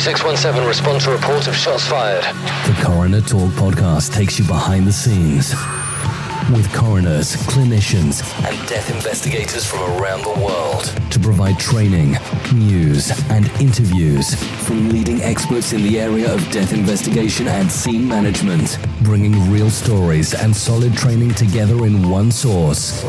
3617, respond to report of shots fired. The Coroner Talk podcast takes you behind the scenes with coroners, clinicians, and death investigators from around the world to provide training, news, and interviews from leading experts in the area of death investigation and scene management, bringing real stories and solid training together in one source.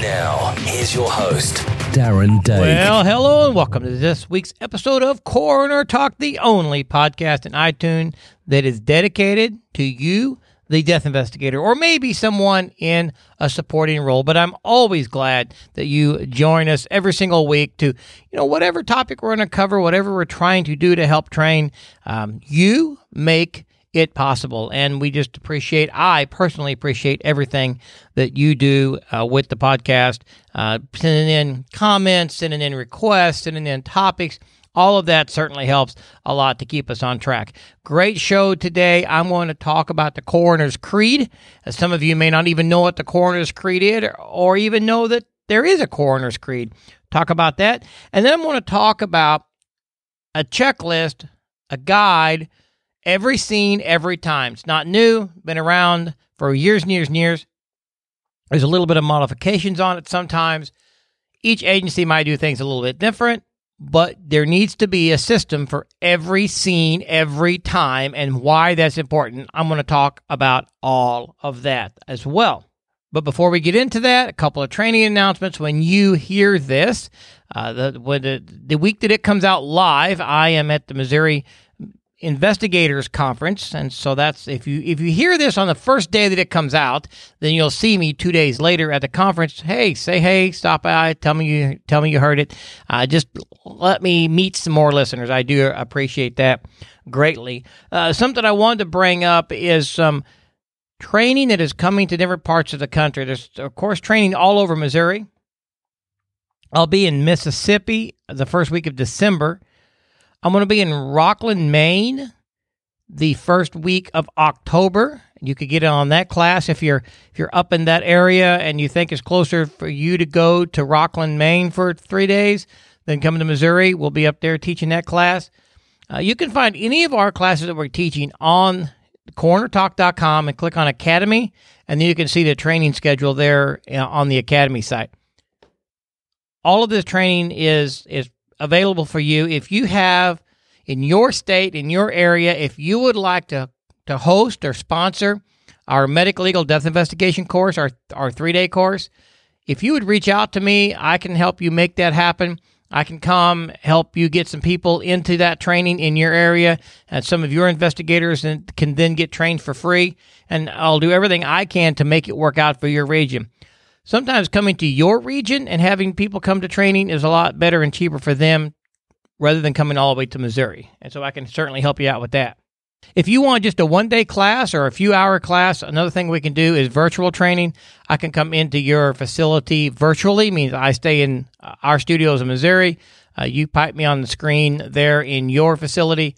Now, here's your host, Darren Dake. Well, hello and welcome to this week's episode of Coroner Talk, the only podcast in iTunes that is dedicated to you the death investigator, or maybe someone in a supporting role. But I'm always glad that you join us every single week to, you know, whatever topic we're going to cover, whatever we're trying to do to help train, um, you make it possible. And we just appreciate, I personally appreciate everything that you do uh, with the podcast, uh, sending in comments, sending in requests, sending in topics. All of that certainly helps a lot to keep us on track. Great show today. I'm going to talk about the Coroner's Creed. As some of you may not even know what the Coroner's Creed is, or even know that there is a Coroner's Creed. Talk about that. And then I'm going to talk about a checklist, a guide, every scene, every time. It's not new, been around for years and years and years. There's a little bit of modifications on it sometimes. Each agency might do things a little bit different but there needs to be a system for every scene, every time, and why that's important. I'm going to talk about all of that as well. But before we get into that, a couple of training announcements. When you hear this, uh, the, the, the week that it comes out live, I am at the Missouri investigators conference. And so that's if you if you hear this on the first day that it comes out then you'll see me two days later at the conference. Hey say hey stop by tell me you tell me you heard it. Uh, just let me meet some more listeners. I do appreciate that greatly. Uh, something i wanted to bring up is some training that is coming to different parts of the country. There's of course training all over missouri. I'll be in mississippi the first week of december I'm going to be in Rockland, Maine, the first week of October. You could get on that class if you're if you're up in that area and you think it's closer for you to go to Rockland, Maine for three days than coming to Missouri. We'll be up there teaching that class. Uh, you can find any of our classes that we're teaching on coronertalk.com and click on Academy, and then you can see the training schedule there uh, on the Academy site. All of this training is is available for you. If you have in your state, in your area, if you would like to, to host or sponsor our medical legal death investigation course, our, our three day course, if you would reach out to me, I can help you make that happen. I can come help you get some people into that training in your area, and some of your investigators can then get trained for free. And I'll do everything I can to make it work out for your region. Sometimes coming to your region and having people come to training is a lot better and cheaper for them rather than coming all the way to Missouri. And so I can certainly help you out with that. If you want just a one day class or a few hour class, another thing we can do is virtual training. I can come into your facility virtually, means I stay in uh, our studios in Missouri. Uh, you pipe me on the screen there in your facility.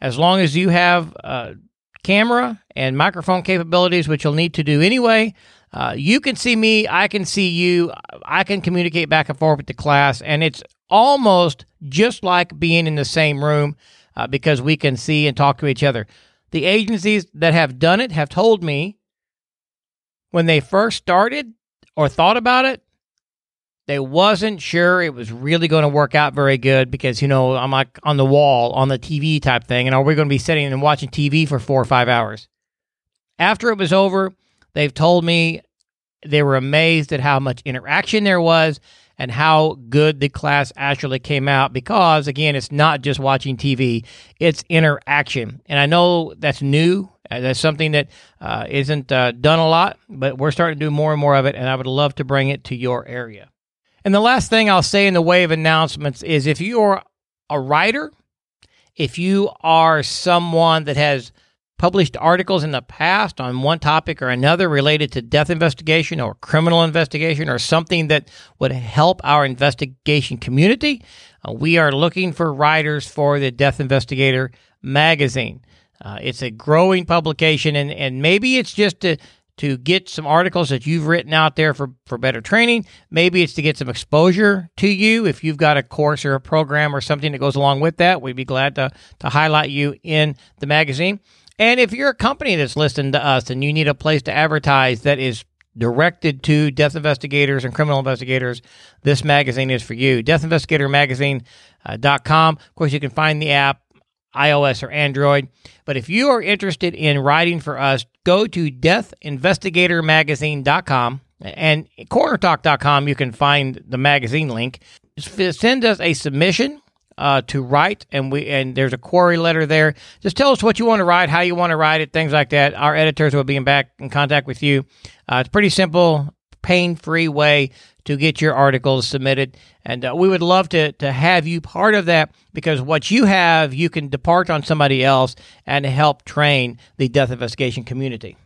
As long as you have uh, camera and microphone capabilities, which you'll need to do anyway, uh, you can see me, I can see you, I can communicate back and forth with the class, and it's almost just like being in the same room uh, because we can see and talk to each other. The agencies that have done it have told me when they first started or thought about it, they wasn't sure it was really going to work out very good because you know I'm like on the wall on the TV type thing, and are we going to be sitting and watching TV for four or five hours? After it was over, They've told me they were amazed at how much interaction there was and how good the class actually came out because, again, it's not just watching TV, it's interaction. And I know that's new. Uh, that's something that uh, not uh, done a lot, but we're starting to do more and more of it, and I would love to bring it to your area. And the last thing I'll say in the way of announcements is if you're a writer, if you are someone that has published articles in the past on one topic or another related to death investigation or criminal investigation or something that would help our investigation community, uh, we are looking for writers for the Death Investigator magazine. Uh, it's a growing publication, and, and maybe it's just to to get some articles that you've written out there for, for better training. Maybe it's to get some exposure to you. If you've got a course or a program or something that goes along with that, we'd be glad to, to highlight you in the magazine. And if you're a company that's listening to us and you need a place to advertise that is directed to death investigators and criminal investigators, this magazine is for you. Deathinvestigatormagazine.com. Uh, of course, you can find the app iOS or Android. But if you are interested in writing for us, go to deathinvestigatormagazine.com and coronertalk.com. You can find the magazine link. Send us a submission uh, to write, and we and there's a query letter there. Just tell us what you want to write, how you want to write it, things like that. Our editors will be in back in contact with you. Uh, it's pretty simple, pain-free way to get your articles submitted, and uh, we would love to to have you part of that because what you have, you can depart on somebody else and help train the death investigation community.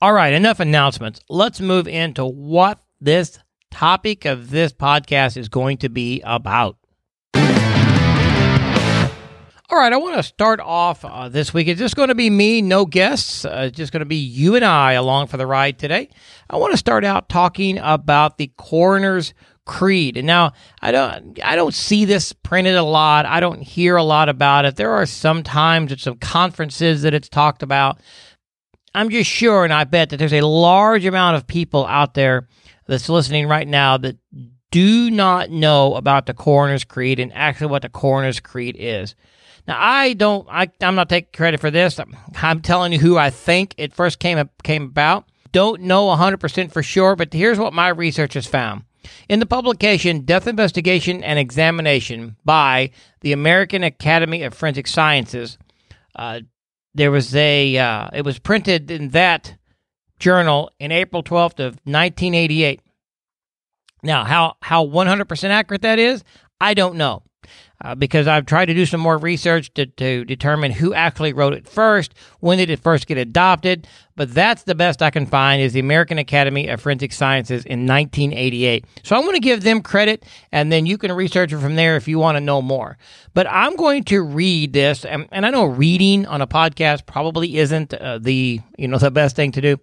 All right, enough announcements. Let's move into what this topic of this podcast is going to be about. All right, I want to start off uh, this week. It's just going to be me, no guests. Uh, it's just going to be you and I along for the ride today. I want to start out talking about the coroner's creed. And now I don't I don't see this printed a lot. I don't hear a lot about it. There are some times at some conferences that it's talked about. I'm just sure and I bet that there's a large amount of people out there that's listening right now that do not know about the coroner's creed and actually what the coroner's creed is. Now, I don't, I, I'm not taking credit for this. I'm, I'm telling you who I think it first came, came about. Don't know 100% for sure, but here's what my research has found. In the publication Death Investigation and Examination by the American Academy of Forensic Sciences, uh, there was a, uh, it was printed in that journal in April 12th of 1988. Now, how, how 100% accurate that is, I don't know uh, because I've tried to do some more research to, to determine who actually wrote it first, when did it first get adopted. But that's the best I can find is the American Academy of Forensic Sciences in 1988. So I'm going to give them credit, and then you can research it from there if you want to know more. But I'm going to read this, and, and I know reading on a podcast probably isn't uh, the you know the best thing to do.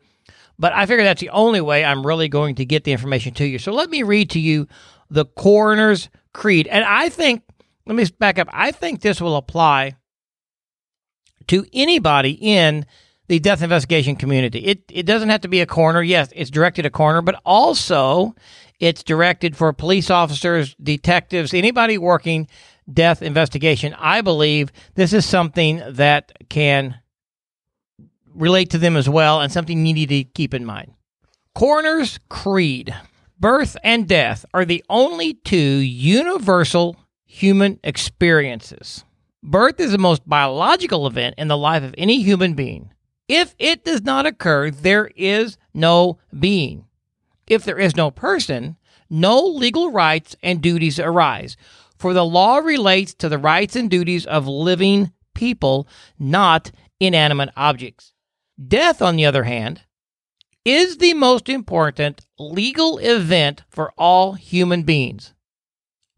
But I figure that's the only way I'm really going to get the information to you. So let me read to you the coroner's creed. And I think let me back up. I think this will apply to anybody in the death investigation community. It it doesn't have to be a coroner. Yes, it's directed a coroner, but also it's directed for police officers, detectives, anybody working death investigation. I believe this is something that can relate to them as well and something you need to keep in mind. Coroner's creed. Birth and death are the only two universal human experiences. Birth is the most biological event in the life of any human being. If it does not occur, there is no being. If there is no person, no legal rights and duties arise. For the law relates to the rights and duties of living people, not inanimate objects. Death, on the other hand, is the most important legal event for all human beings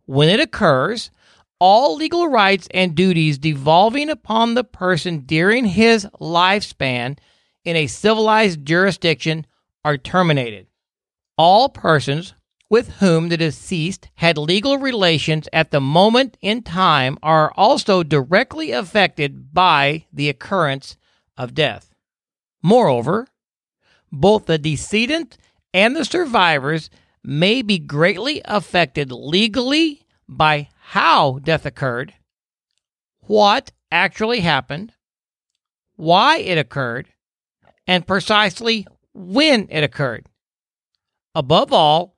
when it occurs, all legal rights and duties devolving upon the person during his lifespan in a civilized jurisdiction are terminated. All persons with whom the deceased had legal relations at the moment in time are also directly affected by the occurrence of death. Moreover, both the decedent and the survivors may be greatly affected legally by how death occurred, what actually happened, why it occurred, and precisely when it occurred. Above all,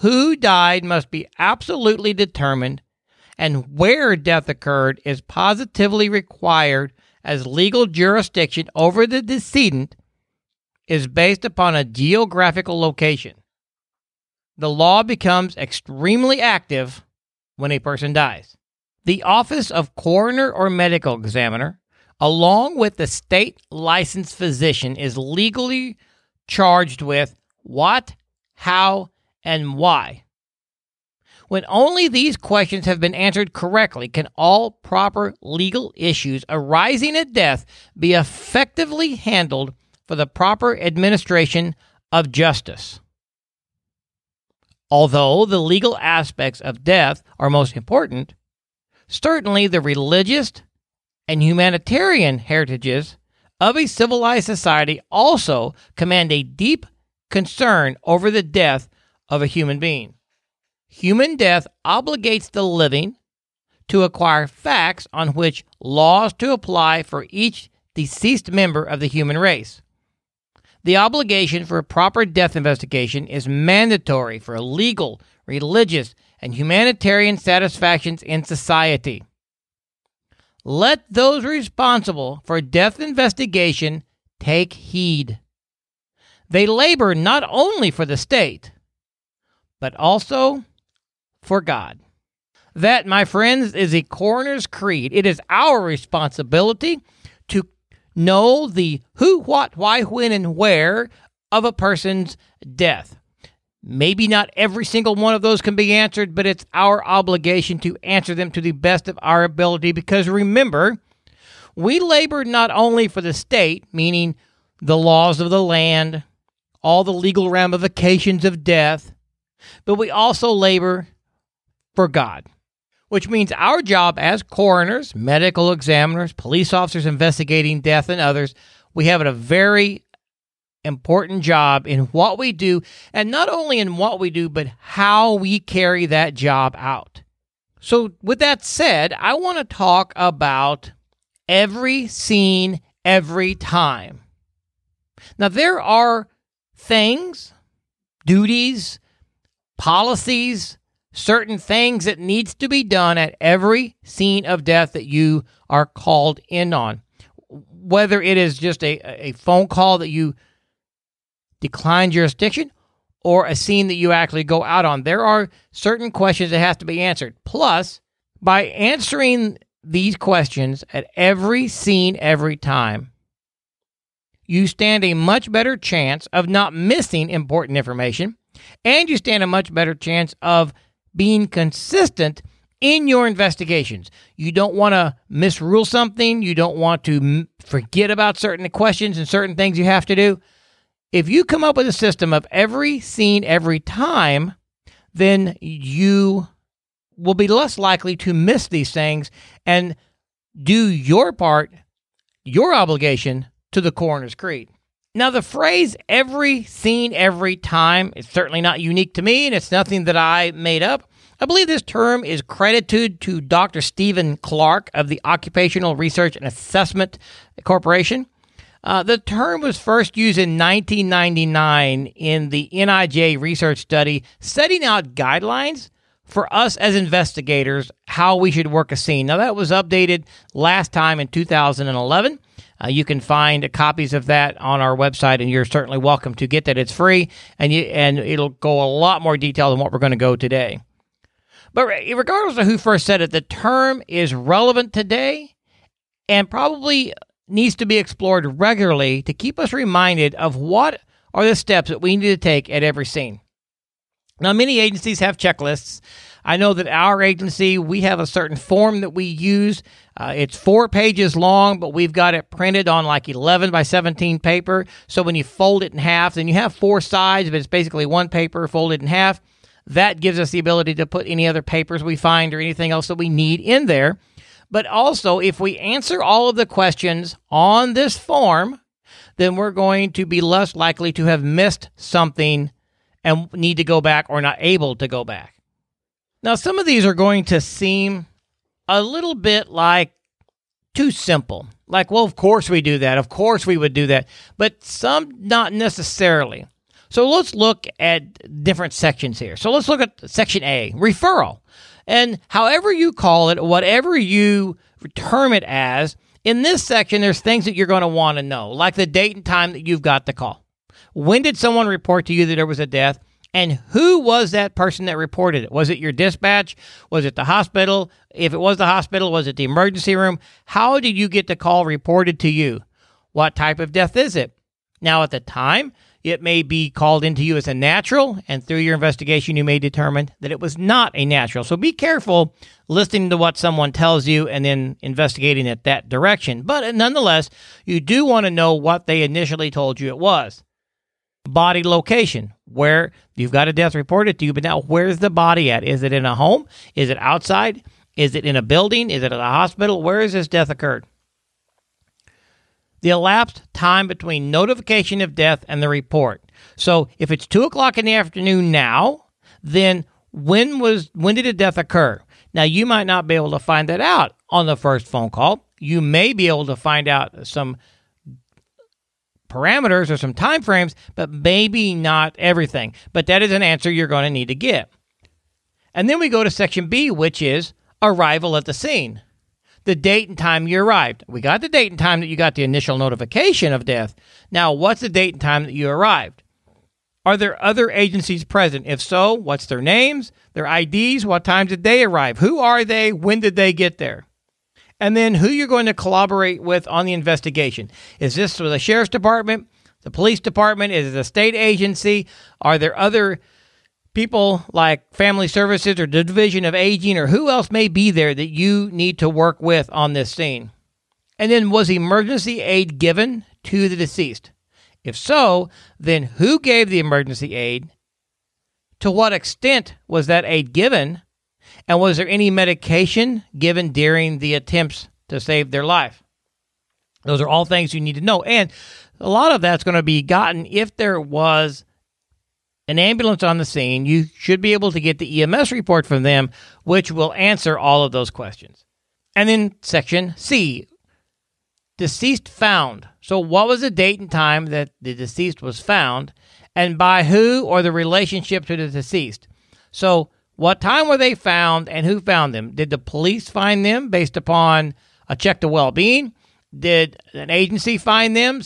who died must be absolutely determined, and where death occurred is positively required as legal jurisdiction over the decedent is based upon a geographical location the law becomes extremely active when a person dies. The office of coroner or medical examiner, along with the state licensed physician, is legally charged with what, how, and why. When only these questions have been answered correctly, can all proper legal issues arising at death be effectively handled for the proper administration of justice. Although the legal aspects of death are most important, certainly the religious and humanitarian heritages of a civilized society also command a deep concern over the death of a human being. Human death obligates the living to acquire facts on which laws to apply for each deceased member of the human race. The obligation for a proper death investigation is mandatory for legal, religious, and humanitarian satisfactions in society. Let those responsible for death investigation take heed. They labor not only for the state, but also for God. That, my friends, is a coroner's creed. It is our responsibility to know the who, what, why, when, and where of a person's death. Maybe not every single one of those can be answered, but it's our obligation to answer them to the best of our ability because remember, we labor not only for the state, meaning the laws of the land, all the legal ramifications of death, but we also labor for God, which means our job as coroners, medical examiners, police officers investigating death, and others, we have a very important job in what we do, and not only in what we do, but how we carry that job out. So, with that said, I want to talk about every scene, every time. Now, there are things, duties, policies, certain things that needs to be done at every scene of death that you are called in on. Whether it is just a, a phone call that you decline jurisdiction or a scene that you actually go out on, there are certain questions that have to be answered. Plus, by answering these questions at every scene, every time, you stand a much better chance of not missing important information, and you stand a much better chance of being consistent in your investigations. You don't want to misrule something, you don't want to m- forget about certain questions and certain things you have to do. If you come up with a system of every scene every time, then you will be less likely to miss these things and do your part, your obligation to the coroner's creed. Now, the phrase every scene, every time is certainly not unique to me, and it's nothing that I made up. I believe this term is credited to Dr. Steven Clark of the Occupational Research and Assessment Corporation. Uh, the term was first used in 1999 in the NIJ research study setting out guidelines for us as investigators how we should work a scene. Now, that was updated last time in 2011. Uh, you can find copies of that on our website, and you're certainly welcome to get that. It's free, and you, and it'll go a lot more detail than what we're going to go today. But regardless of who first said it, the term is relevant today, and probably needs to be explored regularly to keep us reminded of what are the steps that we need to take at every scene. Now, many agencies have checklists. I know that our agency, we have a certain form that we use. Uh, it's four pages long, but we've got it printed on like 11 by 17 paper. So when you fold it in half, then you have four sides, but it's basically one paper folded in half. That gives us the ability to put any other papers we find or anything else that we need in there. But also, if we answer all of the questions on this form, then we're going to be less likely to have missed something and need to go back or not able to go back. Now, some of these are going to seem a little bit like too simple. Like, well, of course we do that. Of course we would do that. But some not necessarily. So let's look at different sections here. So let's look at section A referral. And however you call it, whatever you term it as, in this section, there's things that you're going to want to know, like the date and time that you've got the call. When did someone report to you that there was a death? And who was that person that reported it? Was it your dispatch? Was it the hospital? If it was the hospital, was it the emergency room? How did you get the call reported to you? What type of death is it? Now, at the time, it may be called into you as a natural, and through your investigation, you may determine that it was not a natural. So be careful listening to what someone tells you and then investigating it that direction. But nonetheless, you do want to know what they initially told you it was. Body location, where you've got a death reported to you, but now where's the body at? Is it in a home? Is it outside? Is it in a building? Is it at a hospital? Where has this death occurred? the elapsed time between notification of death and the report. So if it's two o'clock in the afternoon now, then when was when did a death occur? Now you might not be able to find that out on the first phone call. You may be able to find out some parameters or some time frames, but maybe not everything. But that is an answer you're going to need to get. And then we go to section B, which is arrival at the scene the date and time you arrived. We got the date and time that you got the initial notification of death. Now, what's the date and time that you arrived? Are there other agencies present? If so, what's their names, their IDs, what time did they arrive? Who are they? When did they get there? And then who you're going to collaborate with on the investigation. Is this the sheriff's department, the police department? Is it a state agency? Are there other people like family services or the division of aging or who else may be there that you need to work with on this scene? And then was emergency aid given to the deceased? If so, then who gave the emergency aid? To what extent was that aid given? And was there any medication given during the attempts to save their life? Those are all things you need to know. And a lot of that's going to be gotten if there was an ambulance on the scene, you should be able to get the EMS report from them, which will answer all of those questions. And then section C deceased found. So, what was the date and time that the deceased was found, and by who or the relationship to the deceased? So, what time were they found and who found them? Did the police find them based upon a check to well being? Did an agency find them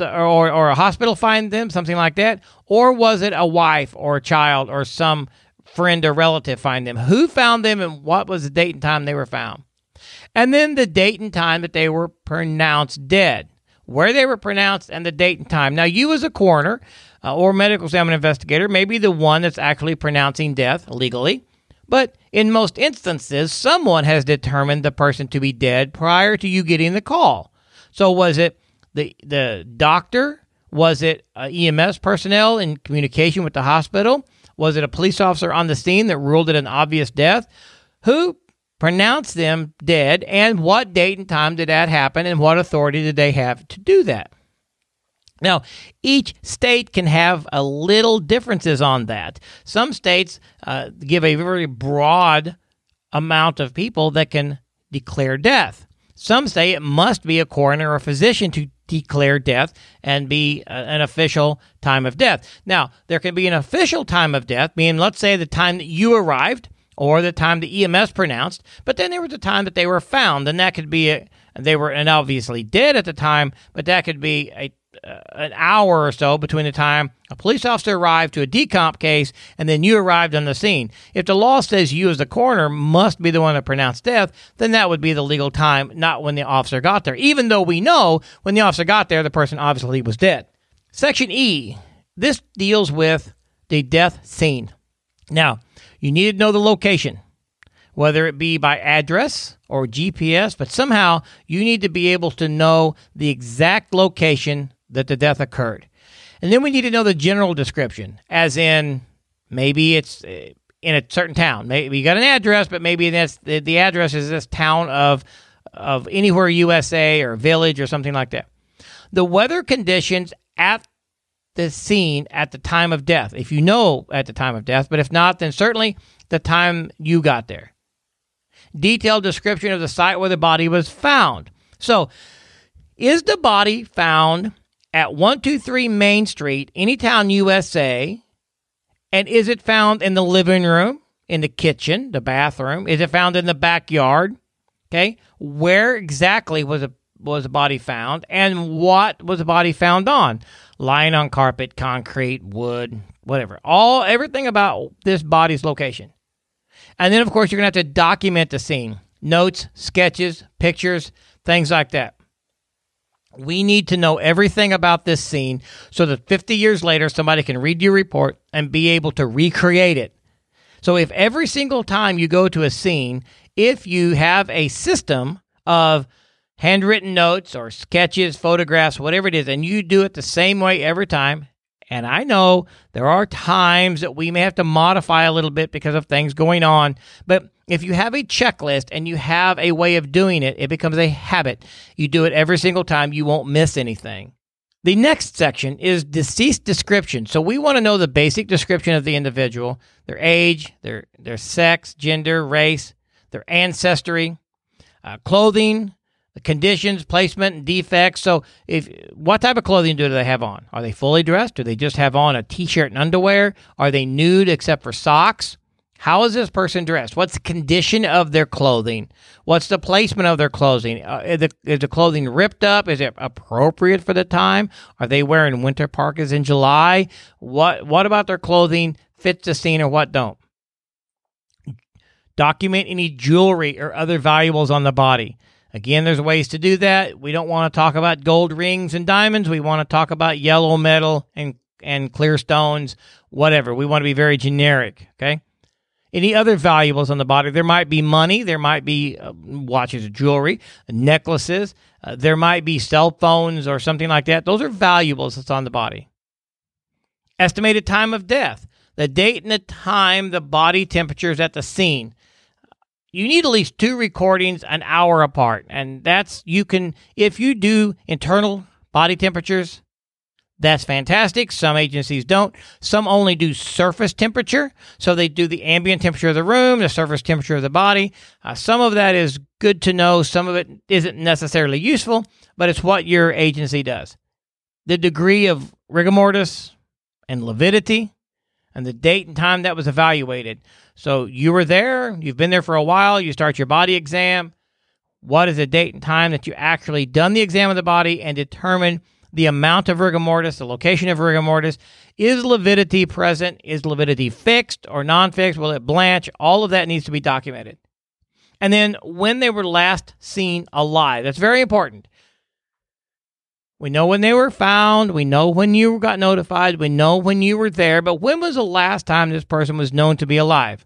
or, or a hospital find them, something like that? Or was it a wife or a child or some friend or relative find them? Who found them and what was the date and time they were found? And then the date and time that they were pronounced dead, where they were pronounced, and the date and time. Now, you as a coroner uh, or medical examiner investigator may be the one that's actually pronouncing death legally. But in most instances, someone has determined the person to be dead prior to you getting the call. So was it the the doctor? Was it EMS personnel in communication with the hospital? Was it a police officer on the scene that ruled it an obvious death? Who pronounced them dead, and what date and time did that happen, and what authority did they have to do that? Now, each state can have a little differences on that. Some states uh, give a very broad amount of people that can declare death. Some say it must be a coroner or a physician to declare death and be uh, an official time of death. Now, there can be an official time of death, meaning, let's say, the time that you arrived or the time the EMS pronounced, but then there was the time that they were found, and that could be a, they were and obviously dead at the time, but that could be a uh, an hour or so between the time a police officer arrived to a decomp case and then you arrived on the scene. If the law says you, as the coroner, must be the one to pronounce death, then that would be the legal time, not when the officer got there. Even though we know when the officer got there, the person obviously was dead. Section E this deals with the death scene. Now, you need to know the location, whether it be by address or GPS, but somehow you need to be able to know the exact location that the death occurred. And then we need to know the general description, as in maybe it's uh, in a certain town. Maybe you got an address, but maybe that's the, the address is this town of of anywhere USA or village or something like that. The weather conditions at the scene at the time of death, if you know at the time of death, but if not, then certainly the time you got there. Detailed description of the site where the body was found. So, is the body found at 123 Main Street, Anytown, USA? And is it found in the living room, in the kitchen, the bathroom? Is it found in the backyard? Okay. Where exactly was a was the body found and what was the body found on? Lying on carpet, concrete, wood, whatever. All everything about this body's location. And then of course you're going to have to document the scene. Notes, sketches, pictures, things like that. We need to know everything about this scene so that 50 years later, somebody can read your report and be able to recreate it. So, if every single time you go to a scene, if you have a system of handwritten notes or sketches, photographs, whatever it is, and you do it the same way every time, and I know there are times that we may have to modify a little bit because of things going on, but if you have a checklist and you have a way of doing it, it becomes a habit. You do it every single time, you won't miss anything. The next section is deceased description. So we want to know the basic description of the individual, their age, their their sex, gender, race, their ancestry, uh, clothing, the conditions, placement, and defects. So, if what type of clothing do they have on? Are they fully dressed? Do they just have on a t-shirt and underwear? Are they nude except for socks? How is this person dressed? What's the condition of their clothing? What's the placement of their clothing? Uh, is, the, is the clothing ripped up? Is it appropriate for the time? Are they wearing winter parkas in July? What What about their clothing fits the scene or what don't? Document any jewelry or other valuables on the body. Again, there's ways to do that. We don't want to talk about gold rings and diamonds. We want to talk about yellow metal and and clear stones, whatever. We want to be very generic, okay? Any other valuables on the body. There might be money, there might be uh, watches, jewelry, necklaces, uh, there might be cell phones or something like that. Those are valuables that's on the body. Estimated time of death, the date and the time the body temperature is at the scene. You need at least two recordings an hour apart, and that's you can if you do internal body temperatures that's fantastic. Some agencies don't. Some only do surface temperature. So they do the ambient temperature of the room, the surface temperature of the body. Uh, some of that is good to know. Some of it isn't necessarily useful, but it's what your agency does. The degree of rigor mortis and lividity and the date and time that was evaluated. So you were there, you've been there for a while, you start your body exam. What is the date and time that you actually done the exam of the body and determine the amount of rigor mortis, the location of rigor mortis. Is lividity present? Is lividity fixed or non fixed? Will it blanch? All of that needs to be documented. And then when they were last seen alive. That's very important. We know when they were found. We know when you got notified. We know when you were there. But when was the last time this person was known to be alive?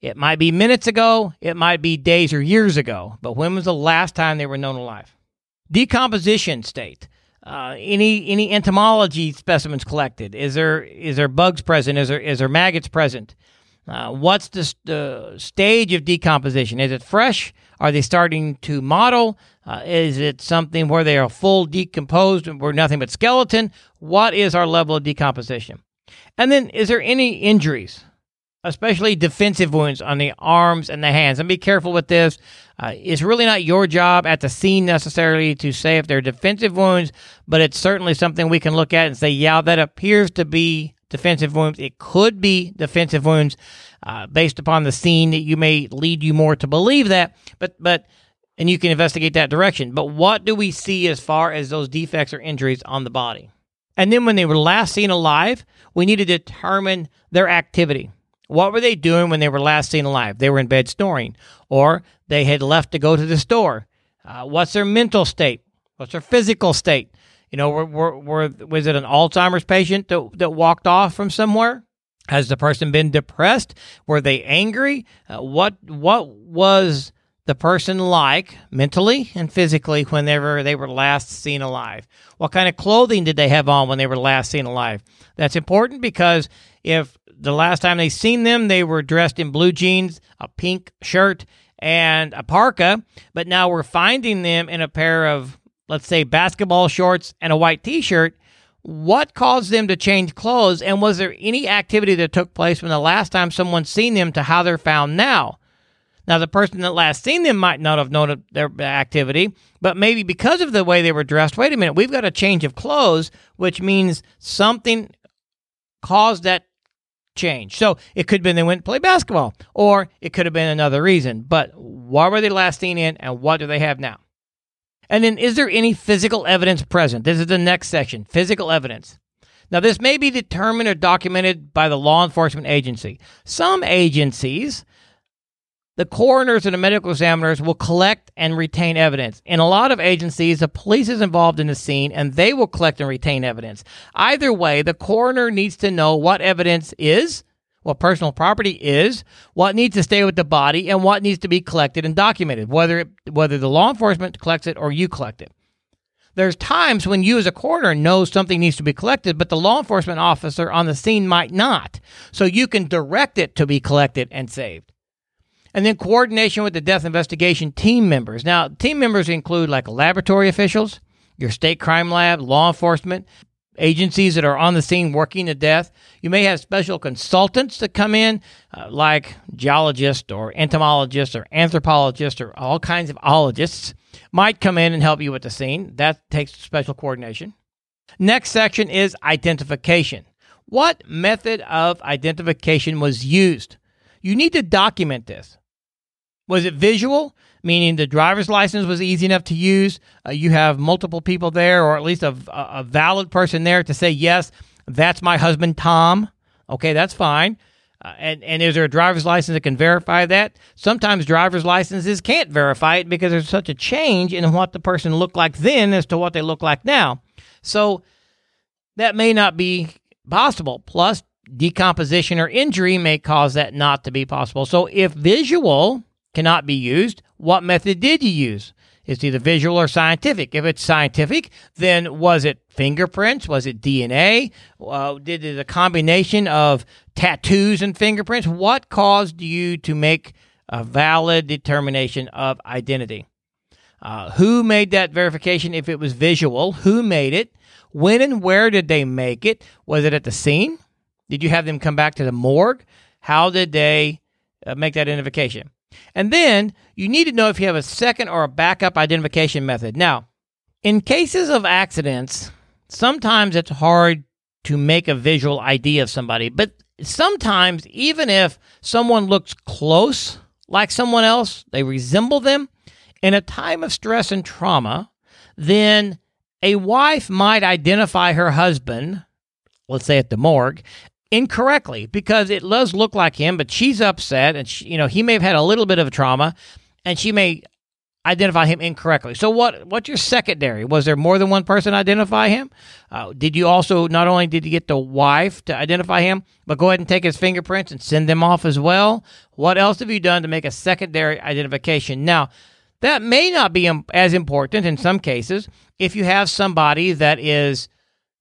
It might be minutes ago. It might be days or years ago. But when was the last time they were known alive? Decomposition state. Uh, any any entomology specimens collected? Is there is there bugs present? Is there is there maggots present? Uh, what's the, stage of decomposition? Is it fresh? Are they starting to model? Uh, is it something where they are full decomposed and we're nothing but skeleton? What is our level of decomposition? And then, is there any injuries? Especially defensive wounds on the arms and the hands. And be careful with this. Uh, it's really not your job at the scene necessarily to say if they're defensive wounds, but it's certainly something we can look at and say, yeah, that appears to be defensive wounds. It could be defensive wounds uh, based upon the scene that you may lead you more to believe that, but but and you can investigate that direction. But what do we see as far as those defects or injuries on the body? And then when they were last seen alive, we need to determine their activity. What were they doing when they were last seen alive? They were in bed snoring, or they had left to go to the store. Uh, what's their mental state? What's their physical state? You know, were, were, were, was it an Alzheimer's patient that, that walked off from somewhere? Has the person been depressed? Were they angry? Uh, what what was the person like mentally and physically whenever they were last seen alive? What kind of clothing did they have on when they were last seen alive? That's important because if the last time they seen them, they were dressed in blue jeans, a pink shirt, and a parka. But now we're finding them in a pair of, let's say, basketball shorts and a white t shirt. What caused them to change clothes? And was there any activity that took place from the last time someone seen them to how they're found now? Now, the person that last seen them might not have known their activity, but maybe because of the way they were dressed, wait a minute, we've got a change of clothes, which means something caused that change. So it could have been they went to play basketball, or it could have been another reason. But what were they last seen in, and what do they have now? And then, is there any physical evidence present? This is the next section physical evidence. Now, this may be determined or documented by the law enforcement agency. Some agencies, the coroners and the medical examiners will collect and retain evidence. In a lot of agencies, the police is involved in the scene and they will collect and retain evidence. Either way, the coroner needs to know what evidence is, what personal property is, what needs to stay with the body, and what needs to be collected and documented, whether it, whether the law enforcement collects it or you collect it. There's times when you as a coroner know something needs to be collected, but the law enforcement officer on the scene might not. So you can direct it to be collected and saved and then coordination with the death investigation team members. Now, team members include like laboratory officials, your state crime lab, law enforcement, agencies that are on the scene working the death. You may have special consultants that come in, uh, like geologists or entomologists or anthropologists or all kinds of ologists, might come in and help you with the scene. That takes special coordination. Next section is identification. What method of identification was used? You need to document this. Was it visual, meaning the driver's license was easy enough to use? Uh, you have multiple people there, or at least a, a valid person there to say, yes, that's my husband, Tom. Okay, that's fine. Uh, and, and is there a driver's license that can verify that? Sometimes driver's licenses can't verify it because there's such a change in what the person looked like then as to what they look like now. So that may not be possible. Plus, decomposition or injury may cause that not to be possible. So if visual cannot be used, what method did you use? It's either visual or scientific. If it's scientific, then was it fingerprints? Was it DNA? Uh, did it a combination of tattoos and fingerprints? What caused you to make a valid determination of identity? Uh, who made that verification if it was visual? Who made it? When and where did they make it? Was it at the scene? Did you have them come back to the morgue? How did they uh, make that identification? And then you need to know if you have a second or a backup identification method. Now, in cases of accidents, sometimes it's hard to make a visual ID of somebody, but sometimes, even if someone looks close like someone else, they resemble them, in a time of stress and trauma, then a wife might identify her husband, let's say at the morgue, incorrectly because it does look like him, but she's upset and she, you know he may have had a little bit of trauma, and she may identify him incorrectly. So what what's your secondary? Was there more than one person identify him? Uh, did you also not only did you get the wife to identify him, but go ahead and take his fingerprints and send them off as well? What else have you done to make a secondary identification? Now. That may not be as important in some cases if you have somebody that is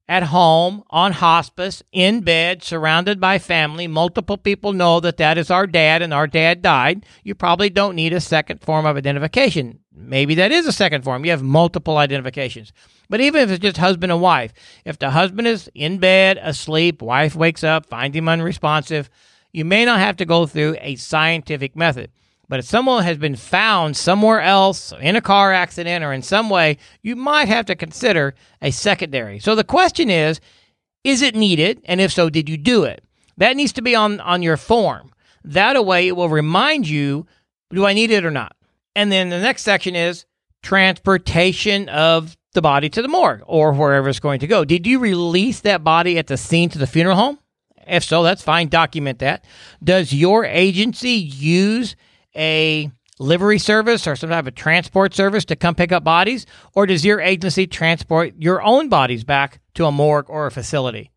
at home, on hospice, in bed, surrounded by family. Multiple people know that that is our dad and our dad died. You probably don't need a second form of identification. Maybe that is a second form. You have multiple identifications. But even if it's just husband and wife, if the husband is in bed, asleep, wife wakes up, finds him unresponsive, you may not have to go through a scientific method. But if someone has been found somewhere else in a car accident or in some way, you might have to consider a secondary. So the question is is it needed? And if so, did you do it? That needs to be on, on your form. That way, it will remind you do I need it or not? And then the next section is transportation of the body to the morgue or wherever it's going to go. Did you release that body at the scene to the funeral home? If so, that's fine. Document that. Does your agency use a livery service or some type of transport service to come pick up bodies? Or does your agency transport your own bodies back to a morgue or a facility?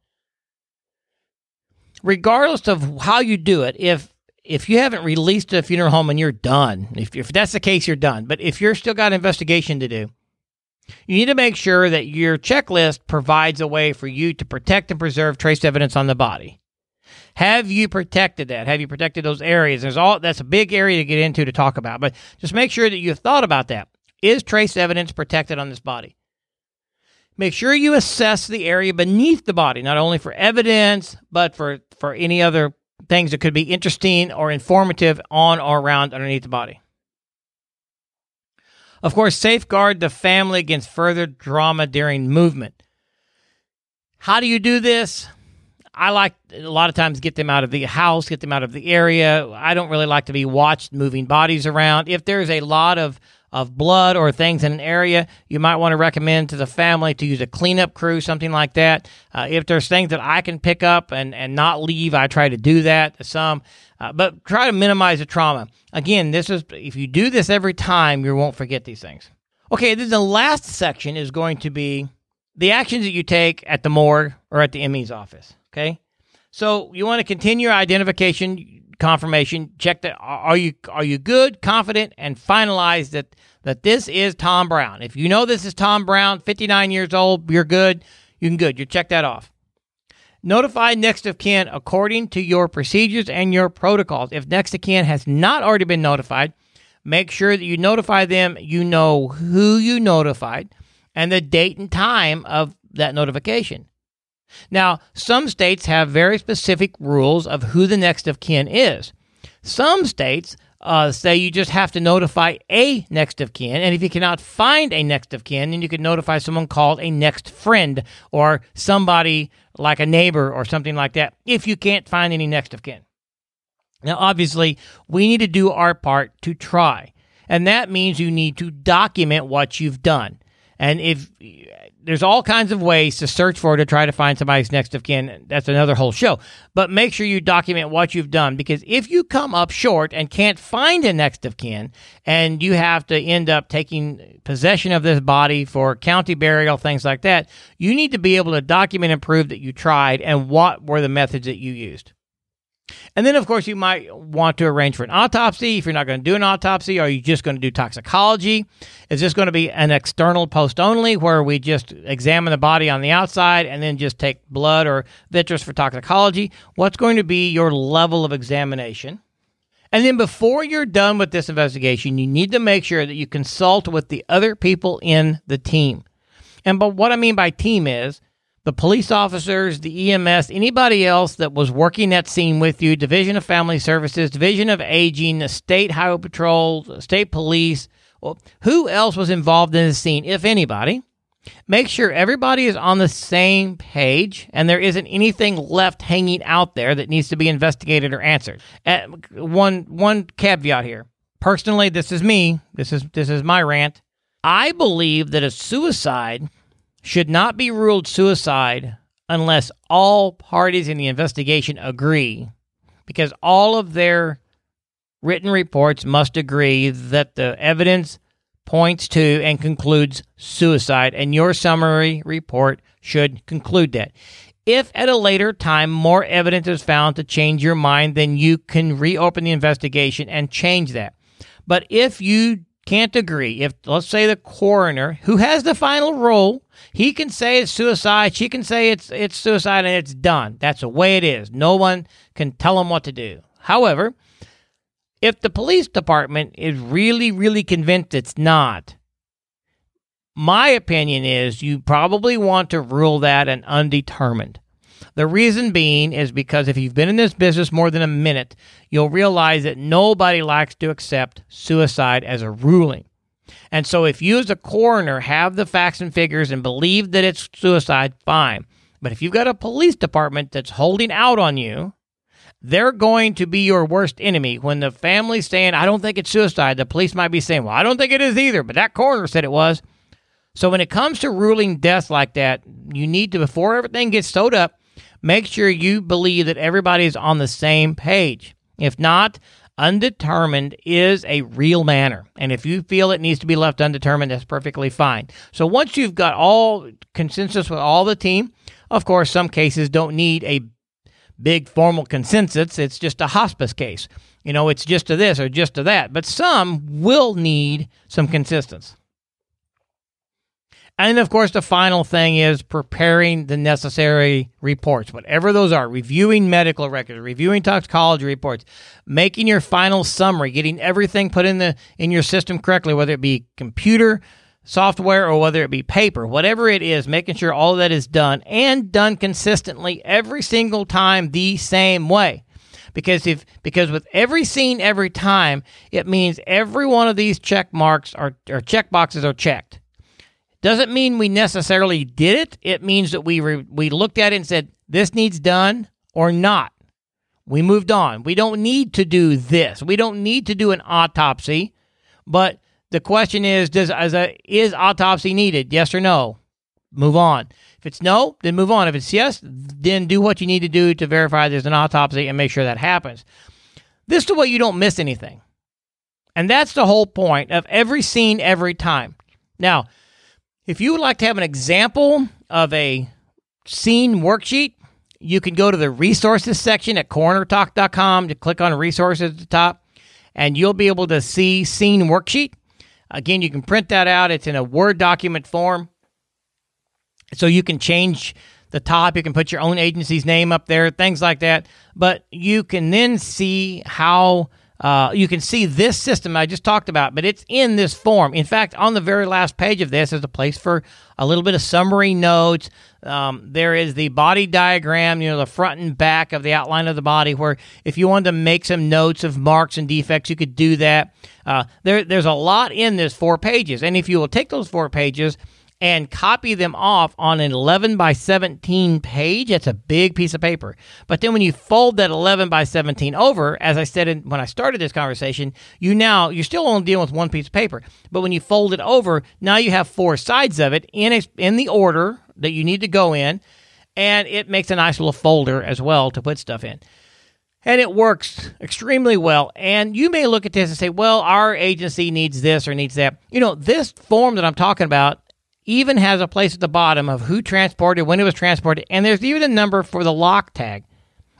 Regardless of how you do it, if if you haven't released a funeral home and you're done, if, if that's the case, you're done. But if you're still got investigation to do, you need to make sure that your checklist provides a way for you to protect and preserve trace evidence on the body. Have you protected that? Have you protected those areas? There's all that's a big area to get into to talk about, but just make sure that you've thought about that. Is trace evidence protected on this body? Make sure you assess the area beneath the body, not only for evidence, but for, for any other things that could be interesting or informative on or around underneath the body. Of course, safeguard the family against further drama during movement. How do you do this? I like a lot of times get them out of the house, get them out of the area. I don't really like to be watched moving bodies around. If there's a lot of of blood or things in an area, you might want to recommend to the family to use a cleanup crew, something like that. Uh, if there's things that I can pick up and, and not leave, I try to do that some, uh, but try to minimize the trauma. Again, this is if you do this every time, you won't forget these things. Okay, then the last section is going to be the actions that you take at the morgue or at the ME's office. Okay, so you want to continue your identification confirmation. Check that are you are you good, confident, and finalize that that this is Tom Brown. If you know this is Tom Brown, 59 years old, you're good. You can good. You check that off. Notify next of kin according to your procedures and your protocols. If next of kin has not already been notified, make sure that you notify them. You know who you notified and the date and time of that notification. Now, some states have very specific rules of who the next of kin is. Some states uh, say you just have to notify a next of kin, and if you cannot find a next of kin, then you can notify someone called a next friend or somebody like a neighbor or something like that if you can't find any next of kin. Now, obviously, we need to do our part to try, and that means you need to document what you've done. And if there's all kinds of ways to search for to try to find somebody's next of kin. That's another whole show. But make sure you document what you've done because if you come up short and can't find a next of kin and you have to end up taking possession of this body for county burial, things like that, you need to be able to document and prove that you tried and what were the methods that you used. And then, of course, you might want to arrange for an autopsy. If you're not going to do an autopsy, are you just going to do toxicology? Is this going to be an external post only where we just examine the body on the outside and then just take blood or vitreous for toxicology? What's going to be your level of examination? And then before you're done with this investigation, you need to make sure that you consult with the other people in the team. And but what I mean by team is the police officers, the EMS, anybody else that was working that scene with you, Division of Family Services, Division of Aging, the State Highway Patrol, State Police, well, who else was involved in the scene, if anybody? Make sure everybody is on the same page and there isn't anything left hanging out there that needs to be investigated or answered. Uh, one one caveat here. Personally, this is me. This is this is my rant. I believe that a suicide should not be ruled suicide unless all parties in the investigation agree, because all of their written reports must agree that the evidence points to and concludes suicide, and your summary report should conclude that. If at a later time more evidence is found to change your mind, then you can reopen the investigation and change that. But if you can't agree. If let's say the coroner, who has the final role, he can say it's suicide, she can say it's it's suicide and it's done. That's the way it is. No one can tell them what to do. However, if the police department is really really convinced it's not, my opinion is you probably want to rule that an undetermined. The reason being is because if you've been in this business more than a minute, you'll realize that nobody likes to accept suicide as a ruling. And so if you as a coroner have the facts and figures and believe that it's suicide, fine. But if you've got a police department that's holding out on you, they're going to be your worst enemy. When the family's saying, I don't think it's suicide, the police might be saying, Well, I don't think it is either, but that coroner said it was. So when it comes to ruling death like that, you need to, before everything gets sewed up, make sure you believe that everybody is on the same page. If not, undetermined is a real manner. And if you feel it needs to be left undetermined, that's perfectly fine. So once you've got all consensus with all the team, of course, some cases don't need a big formal consensus. It's just a hospice case. You know, it's just to this or just to that. But some will need some consistency. And of course, the final thing is preparing the necessary reports, whatever those are, reviewing medical records, reviewing toxicology reports, making your final summary, getting everything put in the in your system correctly, whether it be computer software or whether it be paper, whatever it is, making sure all of that is done and done consistently every single time the same way. Because if because with every scene every time it means every one of these check marks are or check boxes are checked doesn't mean we necessarily did it. It means that we re- we looked at it and said this needs done or not. We moved on. We don't need to do this. We don't need to do an autopsy, but The question is, does as a, is autopsy needed? Yes or no? Move on. If it's no, then move on. If it's yes, then do what you need to do to verify there's an autopsy and make sure that happens. This is the way you don't miss anything. And that's the whole point of every scene every time. Now, if you would like to have an example of a scene worksheet, you can go to the resources section at coronertalk.com to click on resources at the top, and you'll be able to see scene worksheet. Again, you can print that out. It's in a Word document form. So you can change the top, you can put your own agency's name up there, things like that. But you can then see how uh, you can see this system I just talked about, but it's in this form. In fact, on the very last page of this is a place for a little bit of summary notes. Um, there is the body diagram, you know, the front and back of the outline of the body, where if you wanted to make some notes of marks and defects, you could do that. Uh, there, there's a lot in this four pages, and if you will take those four pages and copy them off on an 11 by 17 page. That's a big piece of paper. But then when you fold that 11 by 17 over, as I said in, when I started this conversation, you now, you're still only dealing with one piece of paper. But when you fold it over, now you have four sides of it in, a, in the order that you need to go in. And it makes a nice little folder as well to put stuff in and it works extremely well. And you may look at this and say, well, our agency needs this or needs that. You know, this form that I'm talking about even has a place at the bottom of who transported, when it was transported, and there's even a number for the lock tag.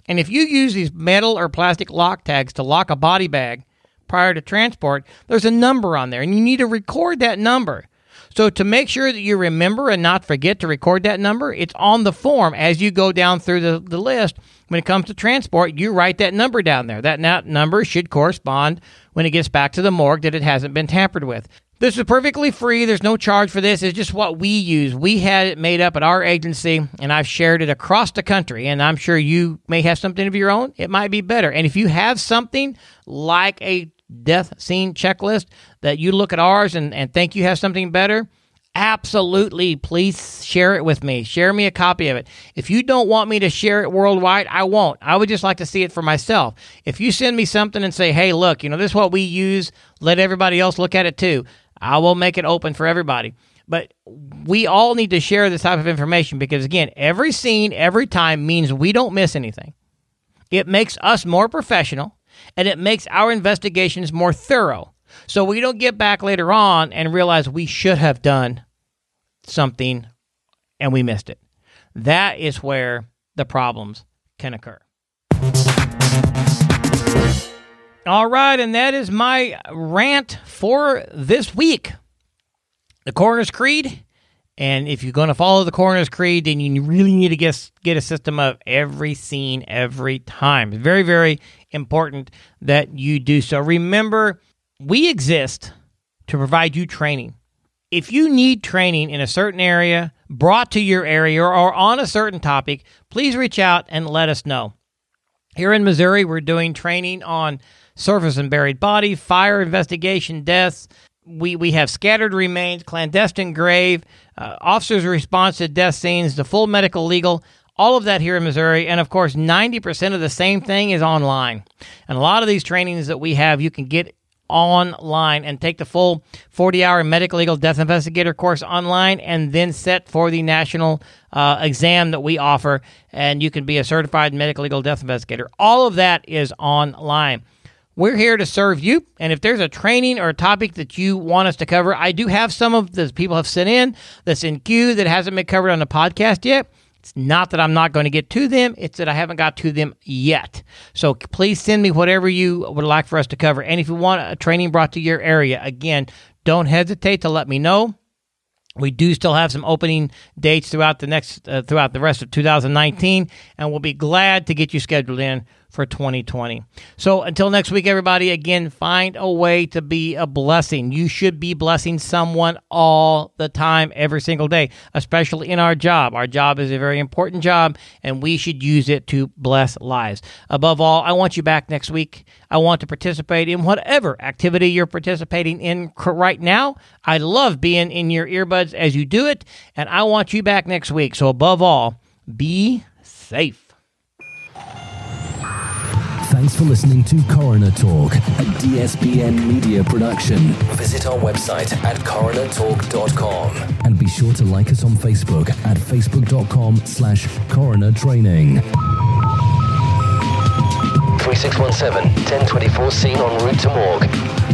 And if you use these metal or plastic lock tags to lock a body bag prior to transport, there's a number on there, and you need to record that number. So, to make sure that you remember and not forget to record that number, it's on the form as you go down through the, the list. When it comes to transport, you write that number down there. That number should correspond when it gets back to the morgue that it hasn't been tampered with. This is perfectly free. There's no charge for this. It's just what we use. We had it made up at our agency, and I've shared it across the country. And I'm sure you may have something of your own. It might be better. And if you have something like a death scene checklist that you look at ours and, and think you have something better, absolutely please share it with me. Share me a copy of it. If you don't want me to share it worldwide, I won't. I would just like to see it for myself. If you send me something and say, hey, look, you know, this is what we use, let everybody else look at it too. I will make it open for everybody. But we all need to share this type of information because, again, every scene, every time means we don't miss anything. It makes us more professional and it makes our investigations more thorough. So we don't get back later on and realize we should have done something and we missed it. That is where the problems can occur. All right, and that is my rant for this week. The Coroner's Creed. And if you're going to follow the Coroner's Creed, then you really need to get, get a system of every scene every time. It's very, very important that you do so. Remember, we exist to provide you training. If you need training in a certain area, brought to your area, or on a certain topic, please reach out and let us know. Here in Missouri, we're doing training on surface and buried body, fire investigation, deaths. We, we have scattered remains, clandestine grave, uh, officers' response to death scenes, the full medical legal, all of that here in Missouri. And of course, 90% of the same thing is online. And a lot of these trainings that we have, you can get online and take the full 40 hour medical legal death investigator course online and then set for the national uh, exam that we offer. And you can be a certified medical legal death investigator. All of that is online. We're here to serve you. And if there's a training or a topic that you want us to cover, I do have some of the people have sent in that's in queue that hasn't been covered on the podcast yet. It's not that I'm not going to get to them, it's that I haven't got to them yet. So please send me whatever you would like for us to cover. And if you want a training brought to your area, again, don't hesitate to let me know. We do still have some opening dates throughout the next uh, throughout the rest of 2019 and we'll be glad to get you scheduled in for 2020. So until next week, everybody, again, find a way to be a blessing. You should be blessing someone all the time, every single day, especially in our job. Our job is a very important job, and we should use it to bless lives. Above all, I want you back next week. I want to participate in whatever activity you're participating in right now. I love being in your earbuds as you do it, and I want you back next week. So, above all, be safe. Thanks for listening to Coroner Talk, a DSPN media production. Visit our website at coronertalk.com and be sure to like us on Facebook at facebook.com slash coroner training. 3617, 1024 scene en route to morgue.